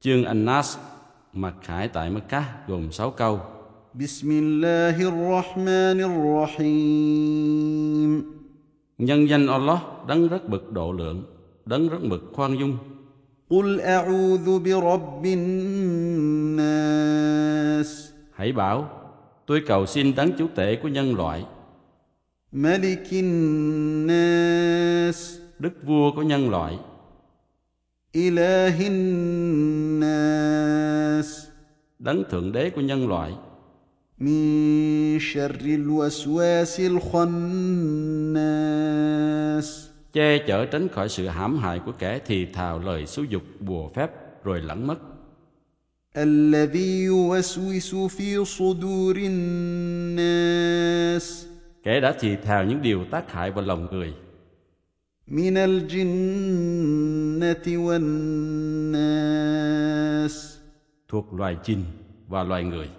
Chương An-Nas mặc khải tại Mecca gồm 6 câu. Bismillahirrahmanirrahim. Nhân danh Allah đấng rất bực độ lượng, đấng rất mực khoan dung. Qul a'udhu bi rabbin nas. Hãy bảo, tôi cầu xin đấng chủ tể của nhân loại. Malikin nas. Đức vua của nhân loại. Ilahin đấng thượng đế của nhân loại, من شر الوسواس الخناس che chở tránh khỏi sự hãm hại của kẻ thì thào lời xúi dục bùa phép rồi lẫn mất. الذي يوسوس في صدور الناس Kẻ đã thì thào những điều tác hại vào lòng người, من الجنة والناس thuộc loài chim và loài người.